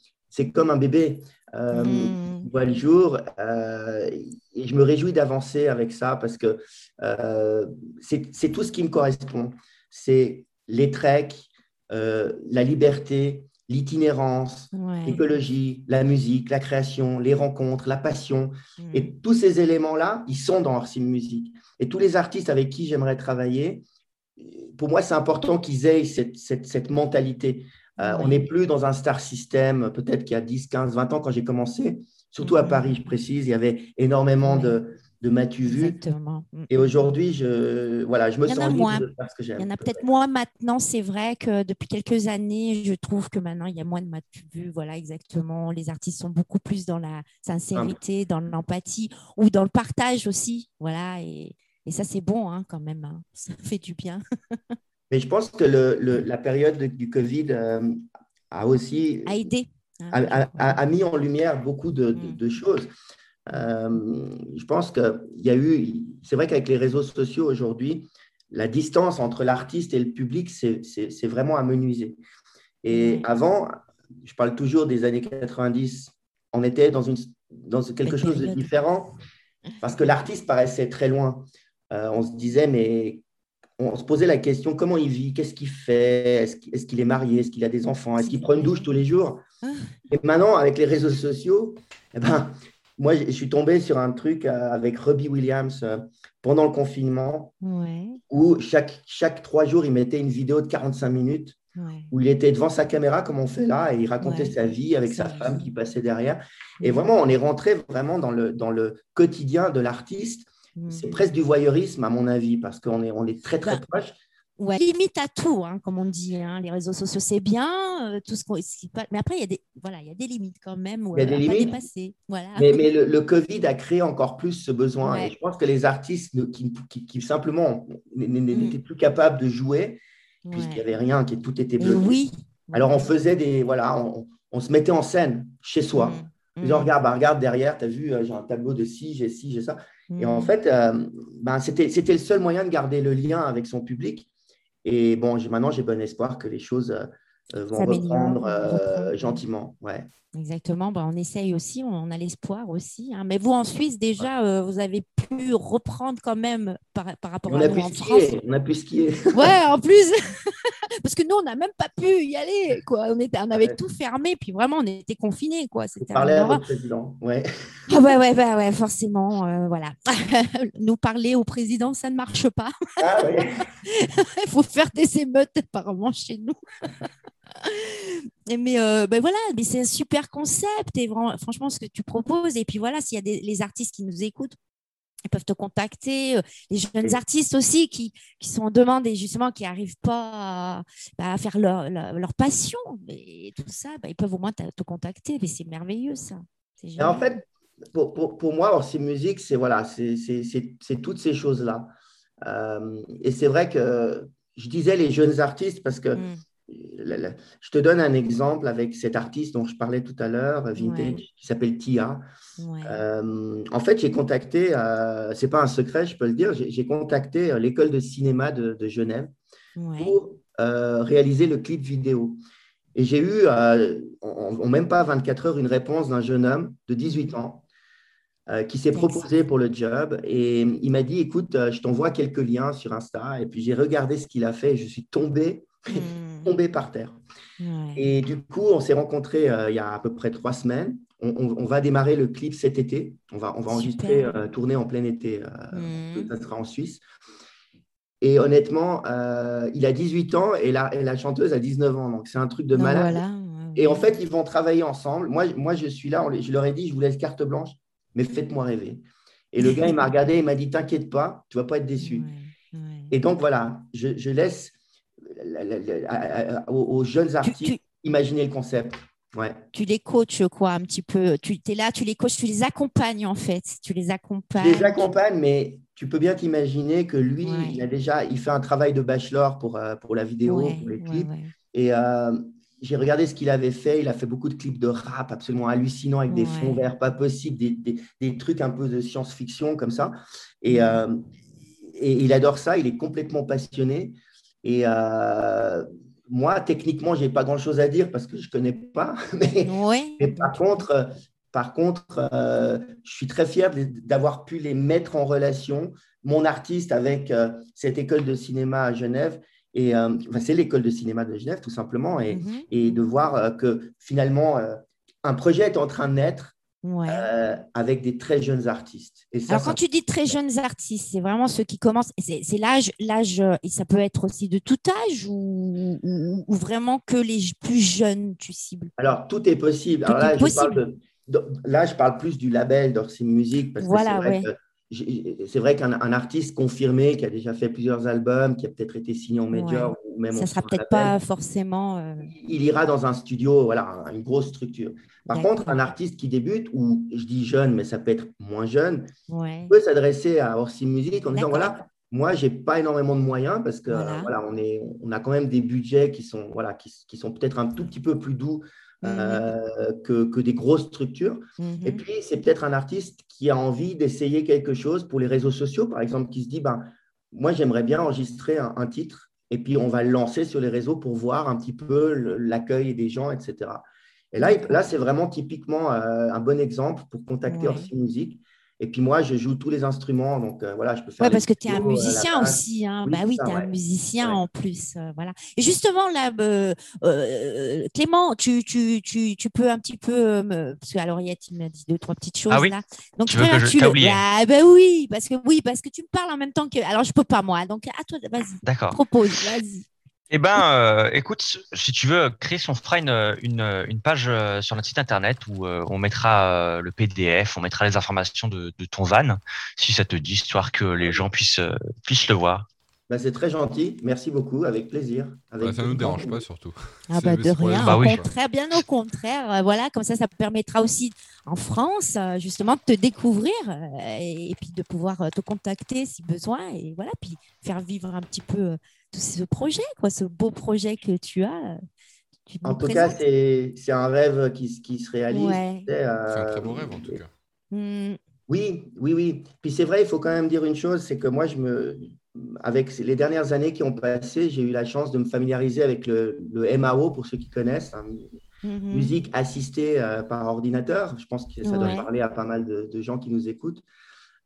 comme un bébé. Euh, mmh. le jour euh, et je me réjouis d'avancer avec ça parce que euh, c'est tout ce qui me correspond. C'est les treks, la liberté, l'itinérance, l'écologie, la musique, la création, les rencontres, la passion. Mmh. Et tous ces éléments-là, ils sont dans Orsim. Et tous les artistes avec qui j'aimerais travailler, pour moi, c'est important qu'ils aient cette, mentalité. Euh, on n'est plus dans un star system, peut-être qu'il y a 10, 15, 20 ans, quand j'ai commencé, surtout à Paris, je précise, il y avait énormément de, de matu vu. Mm, Et mm. aujourd'hui, je, voilà, je me sens libre de faire ce que j'aime. Il y en a peut-être moins maintenant. C'est vrai que depuis quelques années, je trouve que maintenant, il y a moins de matu vu. Voilà, exactement. Les artistes sont beaucoup plus dans la sincérité, dans l'empathie ou dans le partage aussi. Voilà. Et, et ça, c'est bon hein, quand même. Hein. Ça fait du bien. Mais je pense que le, la période du Covid euh, a aussi a aidé. A, a, mis en lumière beaucoup de, de, mm. choses. Euh, je pense qu'il y a eu, c'est vrai qu'avec les réseaux sociaux aujourd'hui, la distance entre l'artiste et le public, c'est vraiment amenuisé. Et avant, je parle toujours des années 90, on était dans, une, dans quelque chose de différent parce que l'artiste paraissait très loin. Euh, on se disait, mais on se posait la question comment il vit, qu'est-ce qu'il fait, est-ce qu'il est, marié, est-ce qu'il a des enfants, est-ce qu'il prend une douche tous les jours? Ah. Et maintenant, avec les réseaux sociaux, eh ben, moi, je suis tombé sur un truc euh, avec Robbie Williams euh, pendant le confinement, où chaque, chaque trois jours, il mettait une vidéo de 45 minutes, où il était devant sa caméra, comme on fait là, et il racontait sa vie avec sa femme qui passait derrière. Et vraiment, on est rentré vraiment dans le, dans le quotidien de l'artiste c'est mmh. presque du voyeurisme, à mon avis, parce qu'on est, on est très, très bah, proche. Ouais, limite à tout, hein, comme on dit. Hein. Les réseaux sociaux, c'est bien, euh, tout ce qu'on. Mais après, il y a des, voilà, il y a des limites quand même. il y a des limites. Voilà. Mais, mais le, Covid a créé encore plus ce besoin. Et je pense que les artistes qui, qui, qui simplement n'étaient mmh. plus capables de jouer, puisqu'il n'y avait rien, qui tout était bloqué. Oui. Alors on faisait des, voilà, on, on, se mettait en scène chez soi. Mmh. Disant, regarde, bah, regarde derrière, tu as vu, euh, j'ai un tableau de ci, j'ai ci, j'ai ça. Et en fait, euh, ben, c'était le seul moyen de garder le lien avec son public. Et bon, maintenant, j'ai bon espoir que les choses euh, vont reprendre euh, gentiment. Ouais. Exactement, ben, on essaye aussi, on a l'espoir aussi. Hein. Mais vous, en Suisse, déjà, euh, vous avez pu reprendre quand même par, rapport on à nous en France. On a pu skier. Ouais, en plus, parce que nous, on n'a même pas pu y aller. Quoi. On, était, on avait tout fermé, puis vraiment, on était confinés. Quoi. C'était parler à votre président, ouais. Ah ouais, ouais, bah ouais, forcément, euh, voilà. nous parler au président, ça ne marche pas. Ah, Il faut faire des émeutes apparemment chez nous mais euh, ben voilà, mais c'est un super concept et franchement ce que tu proposes. Et puis voilà, s'il y a des les artistes qui nous écoutent, ils peuvent te contacter. Euh, les jeunes artistes aussi qui, qui, sont en demande et justement qui n'arrivent pas à, bah, faire leur, leur, passion. Et tout ça, bah, ils peuvent au moins te, contacter. Mais c'est merveilleux ça. en fait, pour, pour, pour moi, ces musiques, c'est voilà, c'est toutes ces choses-là. Euh, et c'est vrai que je disais les jeunes artistes parce que mmh. Je te donne un exemple avec cet artiste dont je parlais tout à l'heure, Vintage, qui s'appelle Tia. Euh, en fait, j'ai contacté, euh, c'est pas un secret, je peux le dire, j'ai contacté euh, l'école de cinéma de, Genève pour euh, réaliser le clip vidéo. Et j'ai eu, en, même pas 24 heures, une réponse d'un jeune homme de 18 ans qui s'est proposé pour le job. Et il m'a dit, écoute, je t'envoie quelques liens sur Insta. Et puis j'ai regardé ce qu'il a fait et je suis tombé Hmm. Tombé par terre. Et du coup, on s'est rencontrés euh, il y a à peu près trois semaines. on, va démarrer le clip cet été. On va, on va enregistrer, tourner en plein été. Mmh. Ça sera en Suisse. Et honnêtement, il a 18 ans et la, la chanteuse a 19 ans. Donc, c'est un truc de malade. Et en fait, ils vont travailler ensemble. Moi, moi je suis là, je leur ai dit, je vous laisse carte blanche, mais faites-moi rêver. Et le gars, il m'a regardé, il m'a dit, t'inquiète pas, tu vas pas être déçu. Et donc, voilà, je, laisse aux, jeunes artistes imaginer le concept. Ouais. Tu les coaches, quoi, un petit peu. Tu es là, tu les coaches, tu les accompagnes, en fait. Tu les accompagnes. Je les accompagne, mais tu peux bien t'imaginer que lui, il a déjà il fait un travail de bachelor pour, euh, pour la vidéo, pour les clips. Et euh, j'ai regardé ce qu'il avait fait. Il a fait beaucoup de clips de rap absolument hallucinants avec des fonds verts pas possibles, des, des, des, trucs un peu de science-fiction comme ça. Et, euh, et, il adore ça. Il est complètement passionné. Et euh, moi, techniquement, je n'ai pas grand-chose à dire parce que je ne connais pas. Mais, par contre, par contre euh, je suis très fier d'avoir pu les mettre en relation, mon artiste avec cette école de cinéma à Genève et euh, c'est l'école de cinéma de Genève, tout simplement, et, mhm. et de voir euh, que finalement, euh, un projet est en train de naître avec des très jeunes artistes. Et Alors, quand tu dis très jeunes artistes, c'est vraiment ceux qui commencent, c'est l'âge, l'âge, et ça peut être aussi de tout âge ou, ou, vraiment que les plus jeunes, tu cibles? Alors, tout est possible. Alors là, je Parle de, là, je parle plus du label d'Orsi Music, parce voilà, que c'est c'est vrai qu'un artiste confirmé qui a déjà fait plusieurs albums, qui a peut-être été signé en major ou même ça sera peut-être pas forcément. Euh, il ira dans un studio, voilà, une grosse structure. Par contre, un artiste qui débute ou je dis jeune, mais ça peut être moins jeune, peut s'adresser à Orsi Music en disant voilà, moi j'ai pas énormément de moyens parce que voilà. on est, on a quand même des budgets qui sont voilà, qui, qui sont peut-être un tout petit peu plus doux. Euh, que, que, des grosses structures. Mmh Et puis, c'est peut-être un artiste qui a envie d'essayer quelque chose pour les réseaux sociaux, par exemple, qui se dit, ben, moi, j'aimerais bien enregistrer un, titre, et puis on va le lancer sur les réseaux pour voir un petit peu l'accueil des gens, etc. Et là, là c'est vraiment typiquement euh, un bon exemple pour contacter Orsi Music et puis moi, je joue tous les instruments, donc euh, voilà, je peux faire. Oui, parce que tu es un musicien aussi. Hein. bah oui, tu es un musicien en plus. Euh, voilà. Et justement, là, euh, Clément, tu, tu, tu, tu, peux un petit peu. Parce que alors, il m'a dit deux, trois petites choses. Ah oui? là. Donc, tu, veux que je ah, bah, oui, parce que, oui, parce que tu me parles en même temps que. Alors, je ne peux pas, moi. Donc, à toi, vas-y. D'accord. Propose, vas-y. Eh ben, euh, écoute, si tu veux créer, on fera une, une, page euh, sur notre site internet où euh, on mettra le PDF, on mettra les informations de, ton van, si ça te dit, histoire que les gens puissent, puissent le voir. Bah, c'est très gentil, merci beaucoup, avec plaisir. Avec ça ne nous dérange pas surtout. Ah bah de rien, bah, au contraire, bien au contraire. voilà, comme ça, ça permettra aussi en France, justement, de te découvrir et, et, puis de pouvoir te contacter si besoin et voilà, puis faire vivre un petit peu ce projet, quoi, ce beau projet que tu as. en tout cas, c'est un rêve qui, qui se réalise. C'est un très beau rêve, en tout cas. Hmm. Oui, oui, oui. Puis c'est vrai, il faut quand même dire une chose, c'est que moi, je me, avec les dernières années qui ont passé, j'ai eu la chance de me familiariser avec le, le MAO, pour ceux qui connaissent, hein, mm-hmm. musique assistée euh, par ordinateur. Je pense que ça doit parler à pas mal de, de gens qui nous écoutent.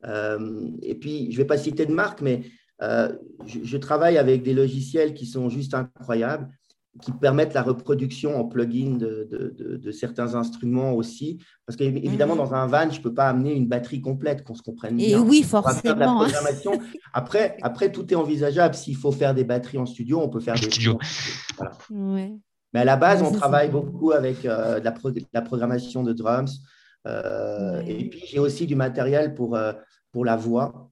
Euh, et puis, je ne vais pas citer de marque, mais euh, je, travaille avec des logiciels qui sont juste incroyables, qui permettent la reproduction en plugin de, certains instruments aussi. Parce qu'évidemment, mhm. dans un van, je ne peux pas amener une batterie complète, qu'on se comprenne bien. Et oui, forcément. après, après, tout est envisageable. S'il faut faire des batteries en studio, on peut faire des studios. Mais à la base, on travaille beaucoup avec euh, la, la, programmation de drums. Euh, et puis, j'ai aussi du matériel pour, pour la voix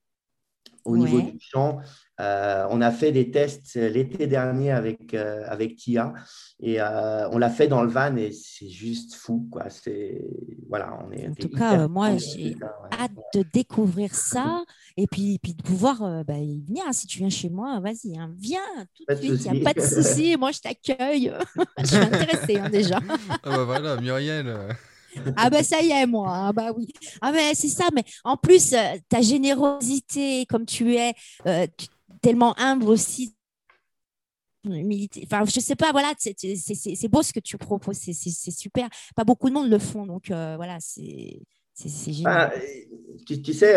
au niveau du chant. Euh, on a fait des tests l'été dernier avec, euh, avec Tia et euh, on l'a fait dans le van et c'est juste fou. Quoi. Voilà, on est, en tout cas, moi, j'ai hâte de découvrir ça et puis, puis de pouvoir bah, venir. Si tu viens chez moi, vas-y, hein, viens tout de suite, il n'y a pas de souci. moi, je t'accueille. je suis intéressée hein, déjà. ah bah voilà, Muriel. Ah ben ça y est, moi. Ah bah oui. Ah ben c'est ça. Mais en plus, euh, ta générosité, comme tu es, euh, tellement humble aussi. Enfin, je sais pas, voilà, c'est beau ce que tu proposes, c'est super. Pas beaucoup de monde le font, donc euh, voilà, c'est génial. Ah, tu, sais,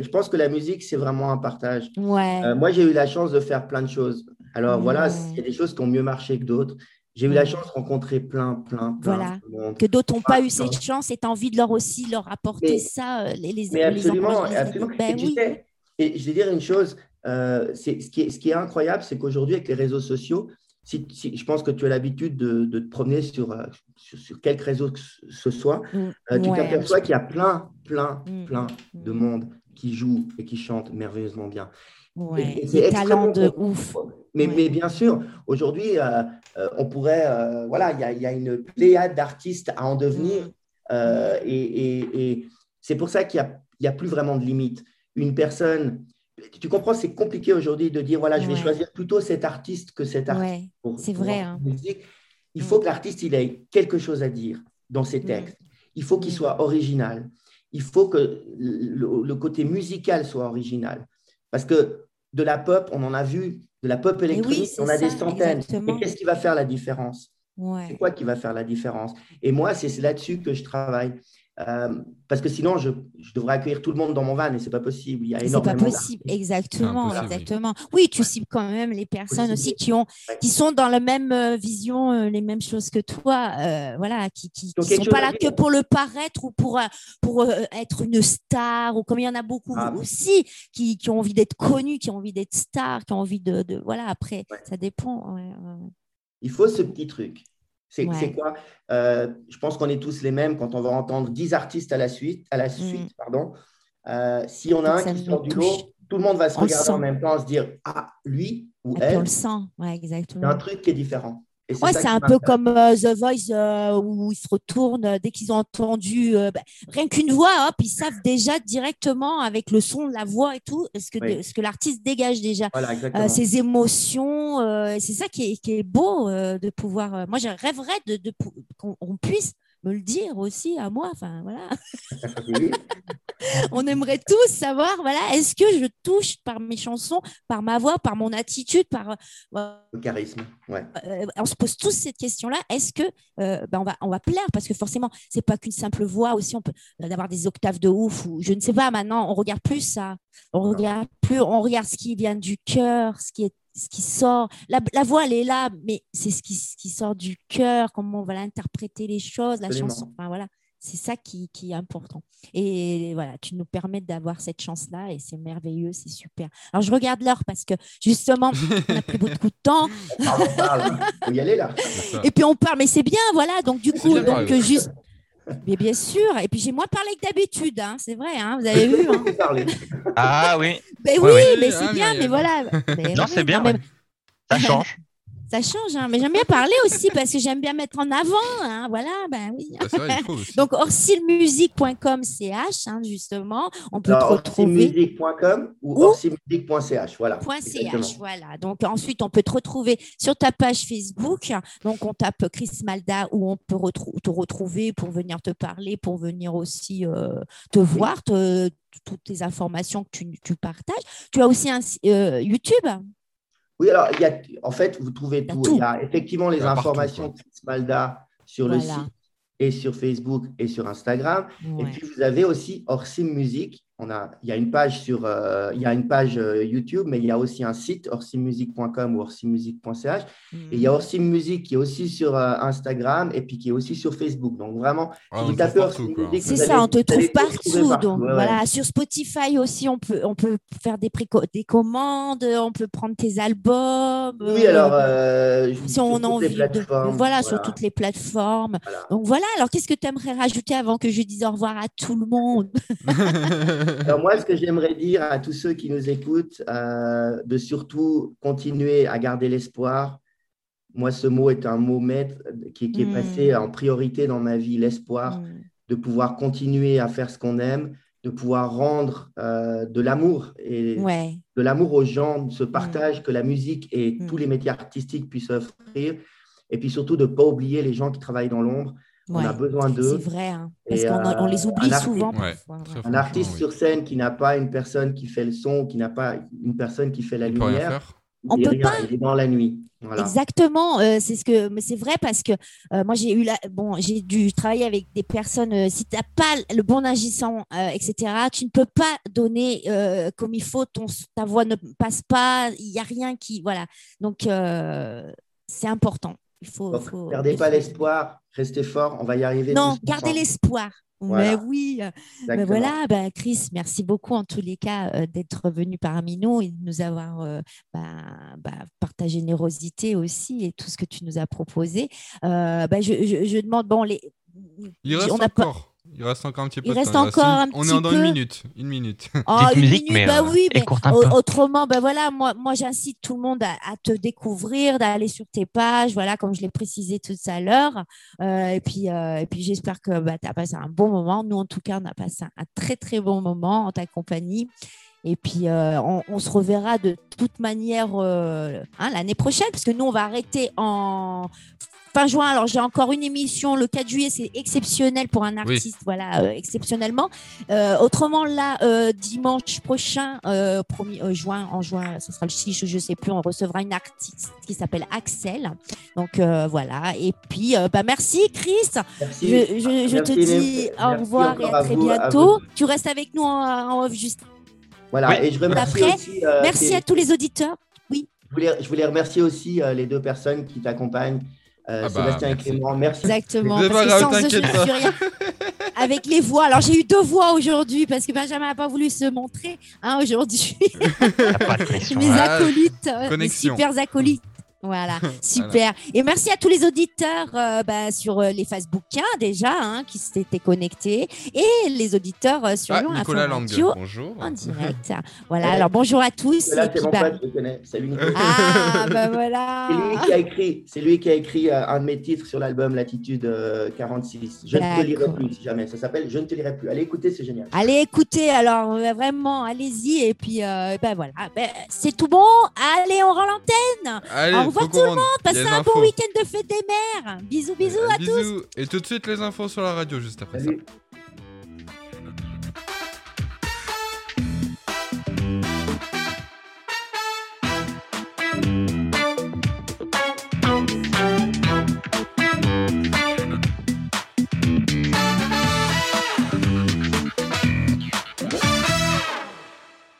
je pense que la musique, c'est vraiment un partage. Ouais. moi, j'ai eu la chance de faire plein de choses. Alors voilà, il y a des choses qui ont mieux marché que d'autres J'ai eu la chance de rencontrer plein, plein, plein voilà. de monde. Que d'autres n'ont pas eu cette chance et tu as envie de leur aussi leur apporter ça, euh, les, les Mais absolument, absolument. Ben et, oui. et je vais dire une chose, euh, ce, qui est, ce qui est incroyable, c'est qu'aujourd'hui, avec les réseaux sociaux, si, je pense que tu as l'habitude de, de, te promener sur, euh, sur, sur, quelque réseau que ce soit, mm. tu t'aperçois qu'il y a plein, plein, mm. plein de mm. monde qui joue et qui chante merveilleusement bien. Ouais, des talents de ouf. Mais, mais, bien sûr, aujourd'hui, euh, euh, on pourrait, euh, voilà, il y a, y a, une pléiade d'artistes à en devenir. Mm. et, et, c'est pour ça qu'il n'y a, a, plus vraiment de limite. Une personne, tu comprends, c'est compliqué aujourd'hui de dire, voilà, je vais choisir plutôt cet artiste que cet artiste. c'est vrai. Hein. Il faut que l'artiste il ait quelque chose à dire dans ses mm. textes. Il faut qu'il mm. soit original. Il faut que le, le côté musical soit original. Parce que de la pop, on en a vu, de la pop électronique, on a des centaines. Et qu'est-ce qui va faire la différence? C'est quoi qui va faire la différence? Et moi, c'est là-dessus que je travaille. Euh, parce que sinon, je, devrais accueillir tout le monde dans mon van et c'est pas possible. Il y a énormément. C'est pas possible, exactement, exactement. Oui, tu cibles quand même les personnes aussi qui ont, qui sont dans la même euh, vision, euh, les mêmes choses que toi, voilà, qui, qui, sont pas là que pour le paraître ou pour pour être une star ou comme il y en a beaucoup ah, aussi qui, qui, ont envie d'être connus, qui ont envie d'être stars, qui ont envie de, de voilà. Après, ça dépend. Il faut ce petit truc. C'est quoi? Euh, Je pense qu'on est tous les mêmes quand on va entendre 10 artistes à la suite. À la mm. suite pardon. Euh, si on a un qui sort du lot, tout le monde va se regarder en même temps, se dire Ah, lui ou elle. on le sent, ouais, exactement. C'est un truc qui est différent. Ouais, c'est un peu comme euh, The Voice euh, où ils se retournent euh, dès qu'ils ont entendu bah, rien qu'une voix, hop, ils savent déjà directement avec le son, la voix et tout, ce que, ce que l'artiste dégage déjà, ses émotions. c'est ça qui est, qui est beau de pouvoir. moi, je rêverais de, de qu'on puisse me le dire aussi à moi. Enfin, voilà. On aimerait tous savoir, voilà, est-ce que je touche par mes chansons, par ma voix, par mon attitude, par euh, le charisme. Ouais. Euh, on se pose tous cette question-là. Est-ce que euh, ben on va on va plaire? Parce que forcément c'est pas qu'une simple voix aussi. On peut avoir des octaves de ouf ou je ne sais pas. Maintenant on regarde plus ça. On regarde plus. On regarde ce qui vient du cœur, ce qui est ce qui sort. La, la, voix, elle est là, mais c'est ce qui, ce qui, sort du cœur, comment on va interpréter les choses, la chanson. Enfin, voilà. C'est ça qui, qui, est important. Et voilà, tu nous permets d'avoir cette chance-là et c'est merveilleux, c'est super. Alors, je regarde l'heure parce que justement, on a pris beaucoup de temps. On parle, on y aller là. Et puis on parle, mais c'est bien, voilà. Donc, du coup, donc, juste. Mais bien sûr. Et puis j'ai moins parlé que d'habitude, hein. c'est vrai, hein. vous avez vu. Hein. ah oui. Mais oui, mais c'est bien, mais voilà. non, c'est bien. Ça change. Ça change, hein. mais j'aime bien parler aussi parce que j'aime bien mettre en avant. Hein. Voilà, ben oui. Bah, vrai, Donc, orsilmusique.com CH, hein, justement, on peut te retrouver. Orsilmusique.com ou, orsilmusique.ch, voilà. .ch, voilà. Donc, ensuite, on peut te retrouver sur ta page Facebook. Donc, on tape Chris Malda où on peut te retrouver pour venir te parler, pour venir aussi euh, te voir, toutes tes informations que tu, tu, partages. Tu as aussi un euh, YouTube? Oui, alors, il y a, en fait, vous trouvez tout. Il y a effectivement les informations de Malda sur le site et sur Facebook et sur Instagram. Et puis, vous avez aussi Orsim Music on a, il y a une page sur, euh, il y a une page euh, YouTube, mais il y a aussi un site orsimusique.com ou orsimusique.ch. Et il y a Orsim Music qui est aussi sur euh, Instagram et puis qui est aussi sur Facebook. Donc vraiment, ah, vous tapez c'est ça, on te trouve partout. Donc voilà, sur Spotify aussi, on peut, on peut faire des, des commandes, on peut prendre tes albums. Oui, alors si on a envie de, voilà, sur toutes les plateformes. Donc voilà. Alors qu'est-ce que tu aimerais rajouter avant que je dise au revoir à tout le monde? Alors moi, ce que j'aimerais dire à tous ceux qui nous écoutent, euh, de surtout continuer à garder l'espoir. Moi, ce mot est un mot maître qui, est hmm. passé en priorité dans ma vie, l'espoir, hmm. de pouvoir continuer à faire ce qu'on aime, de pouvoir rendre euh, de l'amour et de l'amour aux gens, ce partage que la musique et hmm. tous les métiers artistiques puissent offrir, et puis surtout de ne pas oublier les gens qui travaillent dans l'ombre. On a besoin d'eux. C'est vrai, hein, parce qu'on les euh, oublie souvent. un artiste sur scène qui n'a pas une personne qui fait le son, qui n'a pas une personne qui fait la lumière, on peut pas. Il est dans la nuit. Exactement, euh, c'est ce que, mais c'est vrai parce que euh, moi j'ai eu la, bon, j'ai dû travailler avec des personnes. si tu n'as pas le bon agissant, etc., tu ne peux pas donner comme il faut. Ton, ta voix ne passe pas. Il y a rien qui, voilà. Donc c'est important Il faut, Perdez pas l'espoir, restez fort, on va y arriver. Non, gardez l'espoir. Mais oui, mais voilà, bah, Chris, merci beaucoup en tous les cas euh, d'être venu parmi nous et de nous avoir euh, bah, bah, par ta générosité aussi et tout ce que tu nous as proposé. Euh, je, je, demande, bon, les... Il reste on encore. Il reste encore un petit peu Il reste encore un On est dans une minute. Une minute. Oh, une minute, mais, bah oui, mais autrement, bah voilà, moi, moi j'incite tout le monde à, te découvrir, d'aller sur tes pages, voilà, comme je l'ai précisé tout à l'heure. Euh, et puis, euh, et puis j'espère que bah, tu as passé un bon moment. Nous, en tout cas, on a passé un, très, très bon moment en ta compagnie. Et puis, euh, on, se reverra de toute manière hein, l'année prochaine, parce que nous, on va arrêter en fin juin. Alors, j'ai encore une émission le 4 juillet, c'est exceptionnel pour un artiste, voilà, euh, exceptionnellement. Euh, autrement, là, euh, dimanche prochain, 1er juin, en juin, ce sera le 6, je ne sais plus, on recevra une artiste qui s'appelle Axel. Donc, voilà. Et puis, bah, merci, Chris. Merci. Je, te dis au revoir et à très bientôt. tu restes avec nous en, off juste. Voilà, et je remercie aussi, Merci à tous les auditeurs. Oui. Je voulais, je voulais remercier aussi les deux personnes qui t'accompagnent. Euh, ah bah, Sébastien et Clément, merci. Exactement. Parce que sans rien. Avec les voix. Alors, j'ai eu deux voix aujourd'hui parce que Benjamin n'a pas voulu se montrer hein, aujourd'hui. mes acolytes, mes super acolytes voilà, super. Et merci à tous les auditeurs euh, bah, sur euh, les Facebookiens déjà hein, qui s'étaient connectés et les auditeurs euh, sur ah, Nicolas bonjour. En direct. Voilà, alors bonjour à tous. c'est mon bah... pote, je connais. Salut Nicolas. Ah, bah voilà. C'est lui qui a écrit, c'est lui qui a écrit un de mes titres sur l'album Latitude 46. Je ne te lirai plus si jamais. Ça s'appelle Je ne te lirai plus. Allez écouter, c'est génial. Allez écouter, alors vraiment, allez-y. Et puis, ben voilà, ben, c'est tout bon. Allez, on rend l'antenne. Allez revoir tout le monde. Passez un bon week-end de fête des mères. Bisous, bisous à bisous. Et tout de suite les infos sur la radio juste après ça.